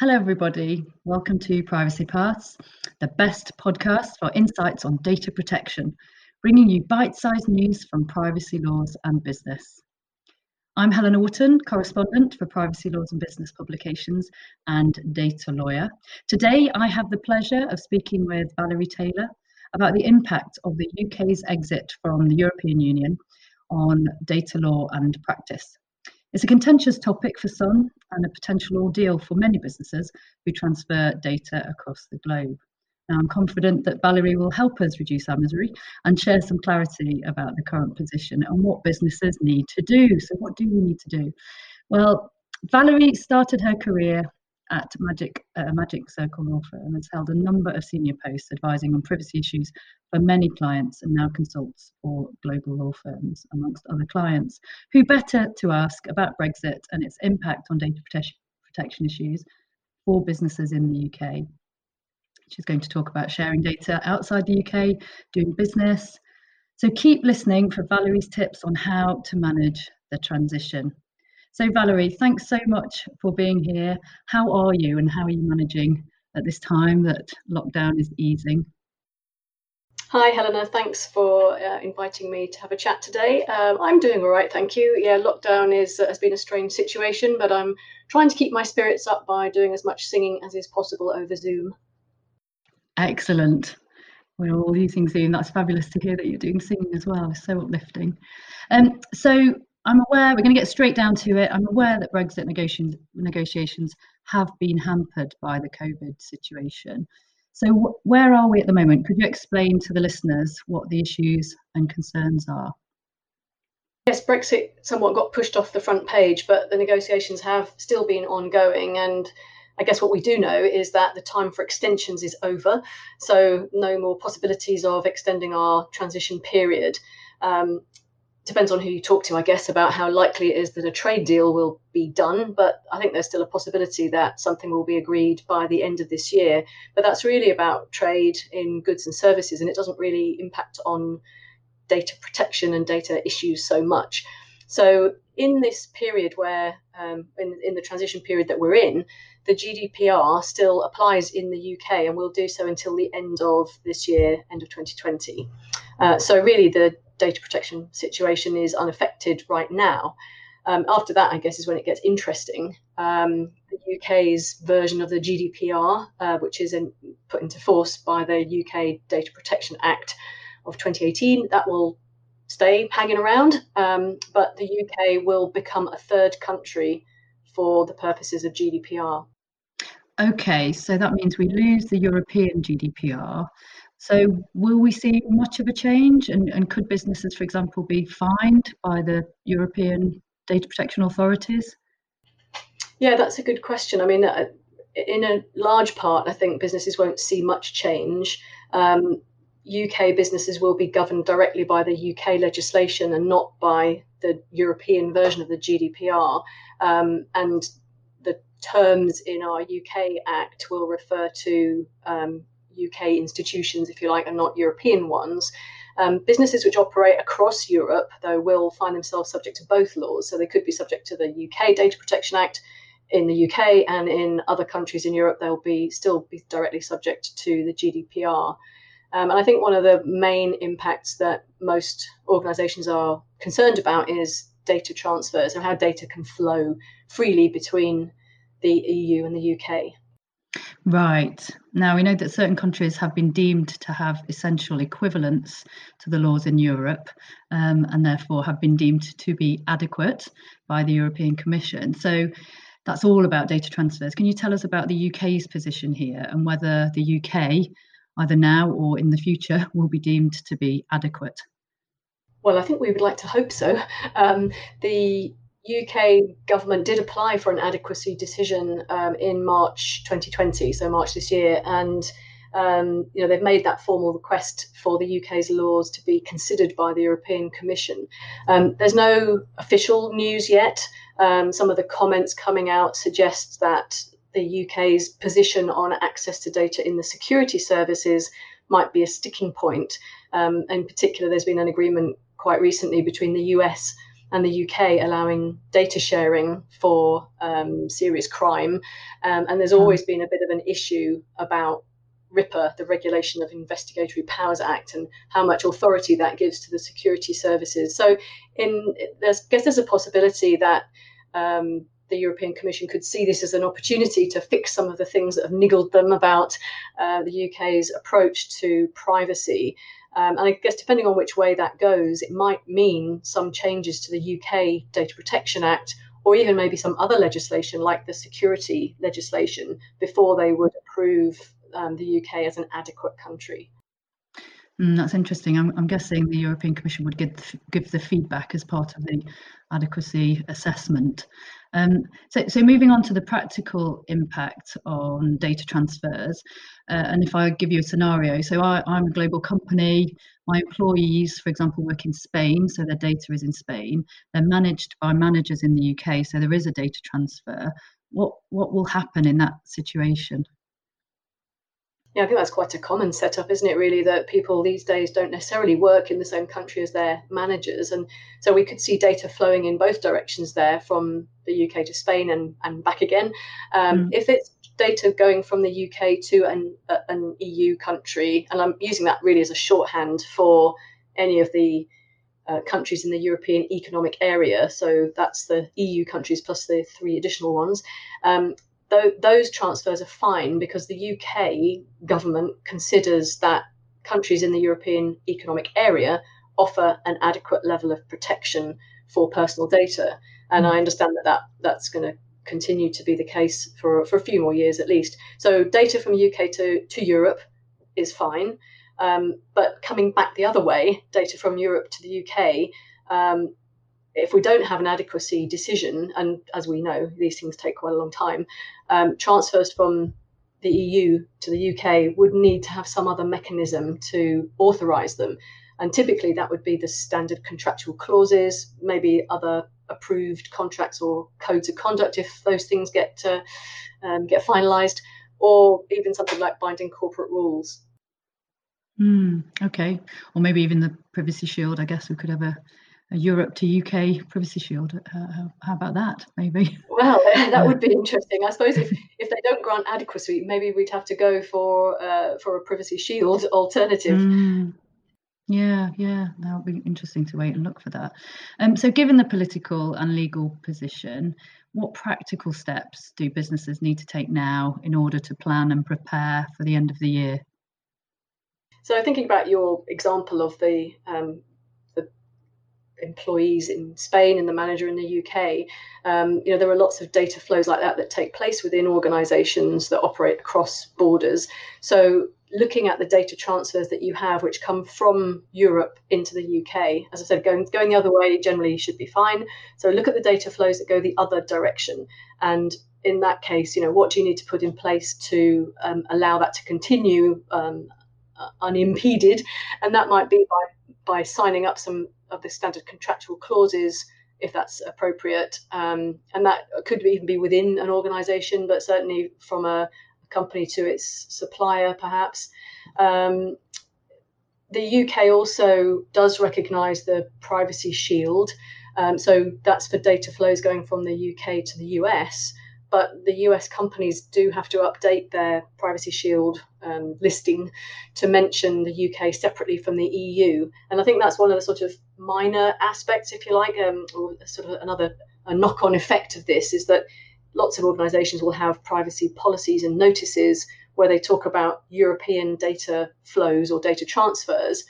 Hello, everybody. Welcome to Privacy Paths, the best podcast for insights on data protection, bringing you bite sized news from privacy laws and business. I'm Helena Wootton, correspondent for Privacy Laws and Business Publications and data lawyer. Today, I have the pleasure of speaking with Valerie Taylor about the impact of the UK's exit from the European Union on data law and practice. It's a contentious topic for some and a potential ordeal for many businesses who transfer data across the globe. Now, I'm confident that Valerie will help us reduce our misery and share some clarity about the current position and what businesses need to do. So, what do we need to do? Well, Valerie started her career at Magic uh, Magic Circle Law Firm has held a number of senior posts advising on privacy issues for many clients and now consults for global law firms, amongst other clients. Who better to ask about Brexit and its impact on data protection, protection issues for businesses in the UK? She's going to talk about sharing data outside the UK, doing business. So keep listening for Valerie's tips on how to manage the transition. So, Valerie, thanks so much for being here. How are you and how are you managing at this time that lockdown is easing? Hi, Helena. Thanks for uh, inviting me to have a chat today. Um, I'm doing all right, thank you. Yeah, lockdown is uh, has been a strange situation, but I'm trying to keep my spirits up by doing as much singing as is possible over Zoom. Excellent. We're all using Zoom. That's fabulous to hear that you're doing singing as well. It's so uplifting. Um, so I'm aware, we're going to get straight down to it. I'm aware that Brexit negotiations, negotiations have been hampered by the COVID situation. So, wh- where are we at the moment? Could you explain to the listeners what the issues and concerns are? Yes, Brexit somewhat got pushed off the front page, but the negotiations have still been ongoing. And I guess what we do know is that the time for extensions is over. So, no more possibilities of extending our transition period. Um, depends on who you talk to, I guess, about how likely it is that a trade deal will be done. But I think there's still a possibility that something will be agreed by the end of this year. But that's really about trade in goods and services, and it doesn't really impact on data protection and data issues so much. So, in this period where, um, in, in the transition period that we're in, the GDPR still applies in the UK and will do so until the end of this year, end of 2020. Uh, so, really, the data protection situation is unaffected right now. Um, after that, I guess, is when it gets interesting. Um, the UK's version of the GDPR, uh, which is in, put into force by the UK Data Protection Act of 2018, that will stay hanging around, um, but the UK will become a third country for the purposes of GDPR. Okay, so that means we lose the European GDPR, so will we see much of a change and, and could businesses, for example, be fined by the European data protection authorities? Yeah, that's a good question. I mean, uh, in a large part, I think businesses won't see much change. Um, UK businesses will be governed directly by the UK legislation and not by the European version of the GDPR. Um, and the terms in our UK Act will refer to um, UK institutions, if you like, and not European ones. Um, businesses which operate across Europe, though, will find themselves subject to both laws. So they could be subject to the UK Data Protection Act in the UK, and in other countries in Europe, they'll be still be directly subject to the GDPR. Um, and I think one of the main impacts that most organisations are concerned about is data transfers and how data can flow freely between the EU and the UK. Right. Now, we know that certain countries have been deemed to have essential equivalents to the laws in Europe um, and therefore have been deemed to be adequate by the European Commission. So that's all about data transfers. Can you tell us about the UK's position here and whether the UK, either now or in the future, will be deemed to be adequate? Well, I think we would like to hope so. Um, the UK government did apply for an adequacy decision um, in March 2020, so March this year, and um, you know they've made that formal request for the UK's laws to be considered by the European Commission. Um, there's no official news yet. Um, some of the comments coming out suggest that the UK's position on access to data in the security services might be a sticking point. Um, in particular, there's been an agreement quite recently between the US and the UK allowing data sharing for um, serious crime. Um, and there's hmm. always been a bit of an issue about RIPA, the Regulation of Investigatory Powers Act, and how much authority that gives to the security services. So, in there's, I guess there's a possibility that um, the European Commission could see this as an opportunity to fix some of the things that have niggled them about uh, the UK's approach to privacy. Um, and I guess depending on which way that goes, it might mean some changes to the UK Data Protection Act or even maybe some other legislation like the security legislation before they would approve um, the UK as an adequate country. Mm, that's interesting. I'm, I'm, guessing the European Commission would give give the feedback as part of the adequacy assessment. Um, so, so moving on to the practical impact on data transfers, uh, and if I give you a scenario, so I, I'm a global company. My employees, for example, work in Spain, so their data is in Spain. They're managed by managers in the UK, so there is a data transfer. What what will happen in that situation? Yeah, I think that's quite a common setup, isn't it? Really, that people these days don't necessarily work in the same country as their managers, and so we could see data flowing in both directions there, from the UK to Spain and and back again. Um, mm. If it's data going from the UK to an uh, an EU country, and I'm using that really as a shorthand for any of the uh, countries in the European Economic Area, so that's the EU countries plus the three additional ones. Um, those transfers are fine because the UK government considers that countries in the European Economic Area offer an adequate level of protection for personal data. And I understand that, that that's going to continue to be the case for, for a few more years at least. So data from UK to, to Europe is fine. Um, but coming back the other way, data from Europe to the UK, um, if we don't have an adequacy decision, and as we know, these things take quite a long time, um, transfers from the EU to the UK would need to have some other mechanism to authorise them. And typically, that would be the standard contractual clauses, maybe other approved contracts or codes of conduct if those things get uh, um, get finalised, or even something like binding corporate rules. Mm, okay, or maybe even the privacy shield. I guess we could have a a Europe to UK privacy shield. Uh, how about that, maybe? Well, that would be interesting. I suppose if, if they don't grant adequacy, maybe we'd have to go for uh, for a privacy shield alternative. Mm. Yeah, yeah, that would be interesting to wait and look for that. Um, so, given the political and legal position, what practical steps do businesses need to take now in order to plan and prepare for the end of the year? So, thinking about your example of the um, employees in Spain and the manager in the UK. Um, you know, there are lots of data flows like that that take place within organisations that operate across borders. So looking at the data transfers that you have, which come from Europe into the UK, as I said, going going the other way generally should be fine. So look at the data flows that go the other direction, and in that case, you know, what do you need to put in place to um, allow that to continue um, uh, unimpeded? And that might be by by signing up some of the standard contractual clauses if that's appropriate. Um, and that could even be within an organization, but certainly from a, company to its supplier, perhaps. Um, the UK also does recognize the privacy shield. Um, so that's for data flows going from the UK to the US but the US companies do have to update their Privacy Shield um, listing to mention the UK separately from the EU. And I think that's one of the sort of minor aspects, if you like, um, or sort of another knock on effect of this is that lots of organizations will have privacy policies and notices where they talk about European data flows or data transfers,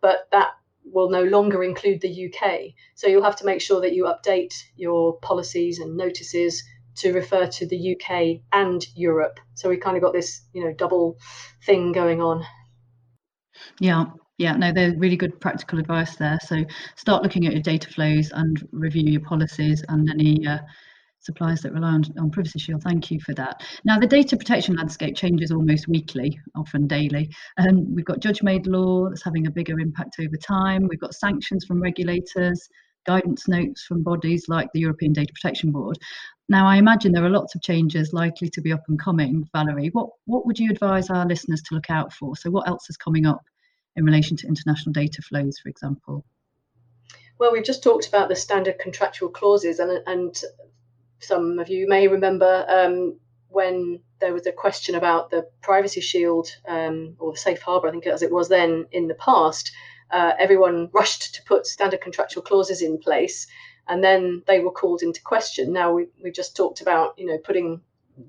but that will no longer include the UK. So you'll have to make sure that you update your policies and notices to refer to the UK and Europe. So we kind of got this, you know, double thing going on. Yeah, yeah, no, they're really good practical advice there. So start looking at your data flows and review your policies and any uh, suppliers that rely on, on Privacy Shield. Thank you for that. Now, the data protection landscape changes almost weekly, often daily. And um, we've got judge made law that's having a bigger impact over time. We've got sanctions from regulators, guidance notes from bodies like the European Data Protection Board. Now, I imagine there are lots of changes likely to be up and coming. Valerie, what, what would you advise our listeners to look out for? So, what else is coming up in relation to international data flows, for example? Well, we've just talked about the standard contractual clauses, and and some of you may remember um, when there was a question about the privacy shield um, or the safe harbor, I think as it was then in the past. Uh, everyone rushed to put standard contractual clauses in place, and then they were called into question. Now we we just talked about you know putting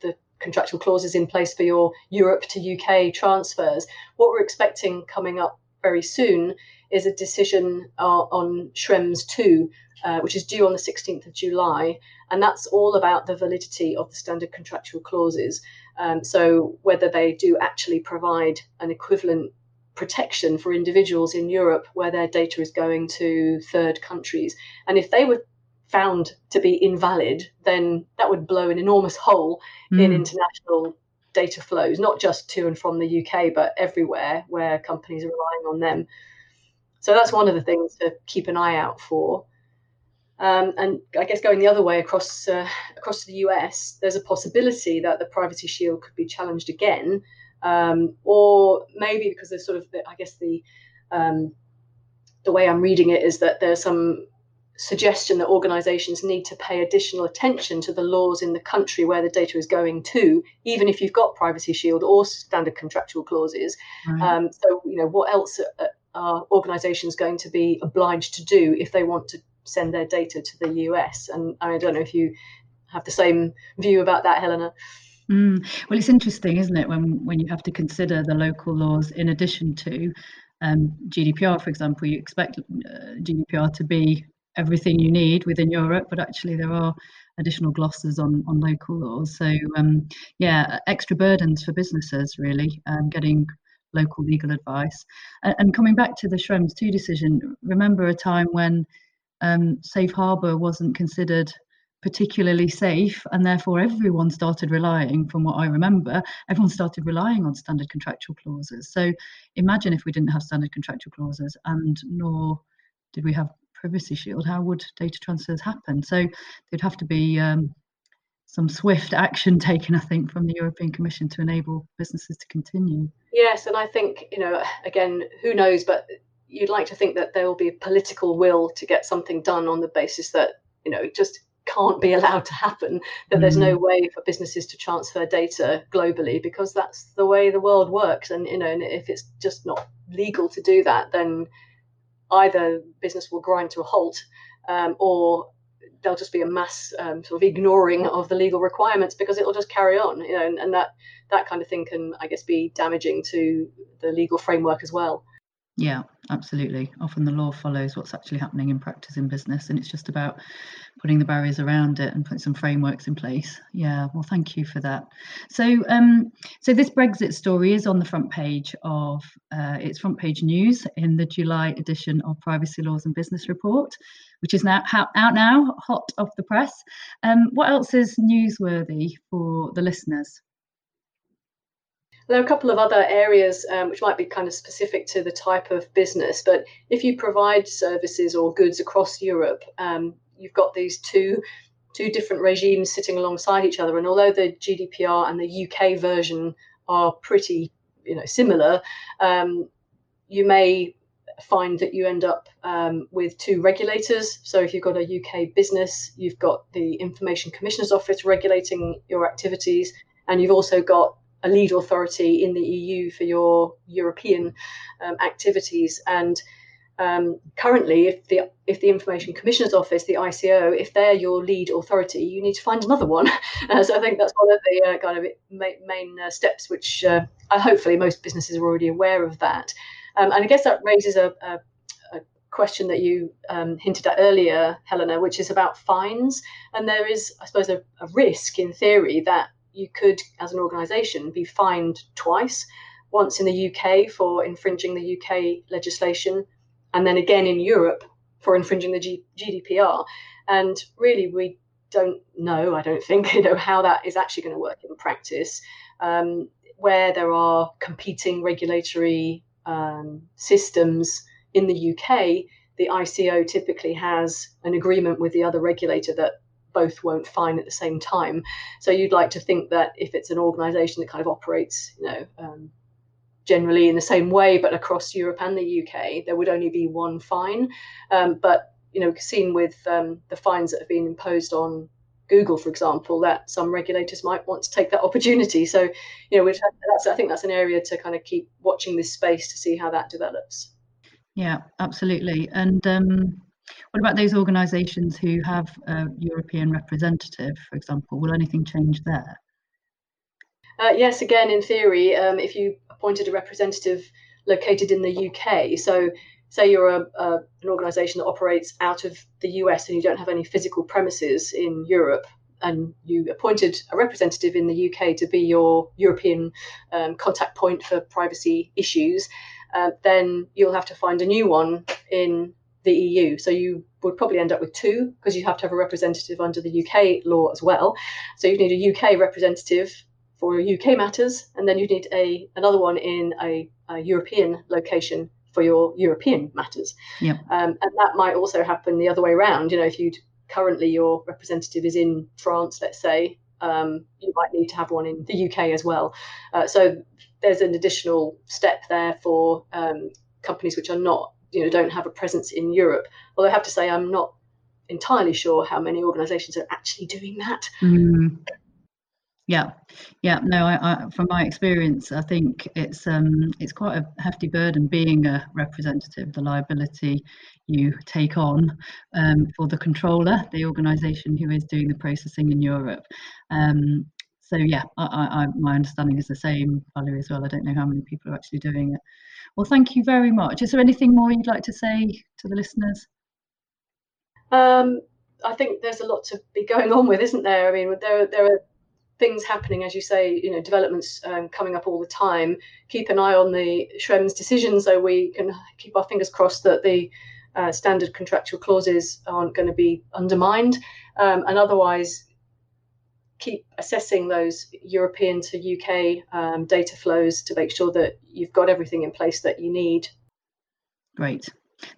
the contractual clauses in place for your Europe to UK transfers. What we're expecting coming up very soon is a decision uh, on Schrems 2, uh, which is due on the 16th of July. And that's all about the validity of the standard contractual clauses. Um, so, whether they do actually provide an equivalent protection for individuals in Europe where their data is going to third countries. And if they were found to be invalid, then that would blow an enormous hole mm. in international data flows, not just to and from the UK, but everywhere where companies are relying on them. So that's one of the things to keep an eye out for. Um, and I guess going the other way across uh, across the US, there's a possibility that the Privacy Shield could be challenged again, um, or maybe because there's sort of the, I guess the um, the way I'm reading it is that there's some suggestion that organizations need to pay additional attention to the laws in the country where the data is going to, even if you've got privacy shield or standard contractual clauses. Right. Um, so, you know, what else are, are organizations going to be obliged to do if they want to send their data to the US? And I don't know if you have the same view about that, Helena. Mm. Well, it's interesting, isn't it, when when you have to consider the local laws in addition to um, GDPR, for example. You expect uh, GDPR to be everything you need within Europe, but actually there are additional glosses on on local laws. So um, yeah, extra burdens for businesses really, um, getting local legal advice. And, and, coming back to the Schrems two decision, remember a time when um, safe harbour wasn't considered particularly safe and therefore everyone started relying from what i remember everyone started relying on standard contractual clauses so imagine if we didn't have standard contractual clauses and nor did we have privacy shield, how would data transfers happen? So there'd have to be um, some swift action taken, I think, from the European Commission to enable businesses to continue. Yes, and I think, you know, again, who knows, but you'd like to think that there will be a political will to get something done on the basis that, you know, just can't be allowed to happen, that there's no mm. way for businesses to transfer data globally because that's the way the world works. And, you know, and if it's just not legal to do that, then either business will grind to a halt um, or there'll just be a mass um, sort of ignoring of the legal requirements because it'll just carry on you know and, and that that kind of thing can i guess be damaging to the legal framework as well yeah, absolutely. Often the law follows what's actually happening in practice in business, and it's just about putting the barriers around it and putting some frameworks in place. Yeah, well, thank you for that. So, um, so this Brexit story is on the front page of uh, it's front page news in the July edition of Privacy Laws and Business Report, which is now out now, hot off the press. Um, what else is newsworthy for the listeners? There are a couple of other areas um, which might be kind of specific to the type of business, but if you provide services or goods across Europe, um, you've got these two two different regimes sitting alongside each other. And although the GDPR and the UK version are pretty, you know, similar, um, you may find that you end up um, with two regulators. So if you've got a UK business, you've got the Information Commissioner's Office regulating your activities, and you've also got a lead authority in the EU for your European um, activities. And um, currently, if the if the Information Commissioner's Office, the ICO, if they're your lead authority, you need to find another one. Uh, so I think that's one of the uh, kind of main uh, steps, which uh, hopefully most businesses are already aware of that. Um, and I guess that raises a, a, question that you um, hinted at earlier, Helena, which is about fines. And there is, I suppose, a, a risk in theory that you could, as an organisation, be fined twice once in the UK for infringing the UK legislation, and then again in Europe for infringing the G- GDPR. And really, we don't know, I don't think, you know, how that is actually going to work in practice, um, where there are competing regulatory um, systems in the UK. The ICO typically has an agreement with the other regulator that both won't fine at the same time. So you'd like to think that if it's an organisation that kind of operates, you know, um, generally in the same way, but across Europe and the UK, there would only be one fine. Um, but you know, seen with um, the fines that have been imposed on Google, for example, that some regulators might want to take that opportunity. So, you know, which that's I think that's an area to kind of keep watching this space to see how that develops. Yeah, absolutely. And um, what about those organisations who have a European representative, for example? Will anything change there? Uh, yes, again, in theory, um, if you appointed a representative located in the UK, so say you're a, an organisation that operates out of the US and you don't have any physical premises in Europe, and you appointed a representative in the UK to be your European um, contact point for privacy issues, uh, then you'll have to find a new one in the EU. So you would probably end up with two because you have to have a representative under the UK law as well. So you need a UK representative for UK matters, and then you need a another one in a, a European location for your European matters. Yep. Um, and that might also happen the other way around. You know, if you currently your representative is in France, let's say, um, you might need to have one in the UK as well. Uh, so there's an additional step there for um, companies which are not, you know, don't have a presence in Europe. Although I have to say, I'm not entirely sure how many organisations are actually doing that. Mm. Yeah, yeah. No, I, I, from my experience, I think it's um, it's quite a hefty burden being a representative. The liability you take on um, for the controller, the organisation who is doing the processing in Europe. Um, so yeah, I, I, my understanding is the same, Valerie, as well. I don't know how many people are actually doing it. Well, thank you very much. Is there anything more you'd like to say to the listeners? Um, I think there's a lot to be going on with, isn't there? I mean, there there are things happening, as you say, you know, developments um, coming up all the time. Keep an eye on the Schrems decision so we can keep our fingers crossed that the uh, standard contractual clauses aren't going to be undermined. Um, and otherwise, keep assessing those European to UK um, data flows to make sure that you've got everything in place that you need. Great.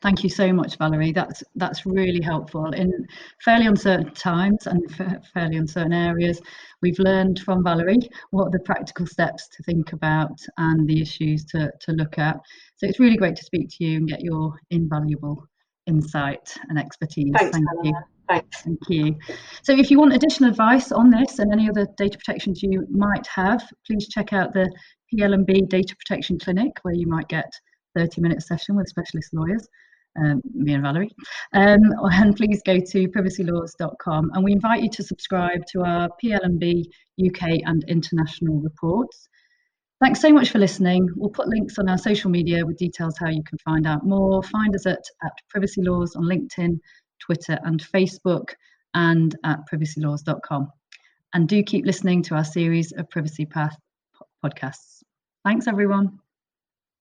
Thank you so much, Valerie. That's that's really helpful in fairly uncertain times and fairly uncertain areas. We've learned from Valerie what the practical steps to think about and the issues to, to look at. So it's really great to speak to you and get your invaluable insight and expertise. Thanks, Thank you. Thanks. Thank you. So if you want additional advice on this and any other data protections you might have, please check out the PL&B Data Protection Clinic where you might get 30 minute session with specialist lawyers, um, me and Valerie. Um, and please go to privacylaws.com and we invite you to subscribe to our PL&B UK and international reports. Thanks so much for listening. We'll put links on our social media with details how you can find out more. Find us at, at Privacy Laws on LinkedIn, Twitter, and Facebook, and at privacylaws.com. And do keep listening to our series of Privacy Path podcasts. Thanks, everyone.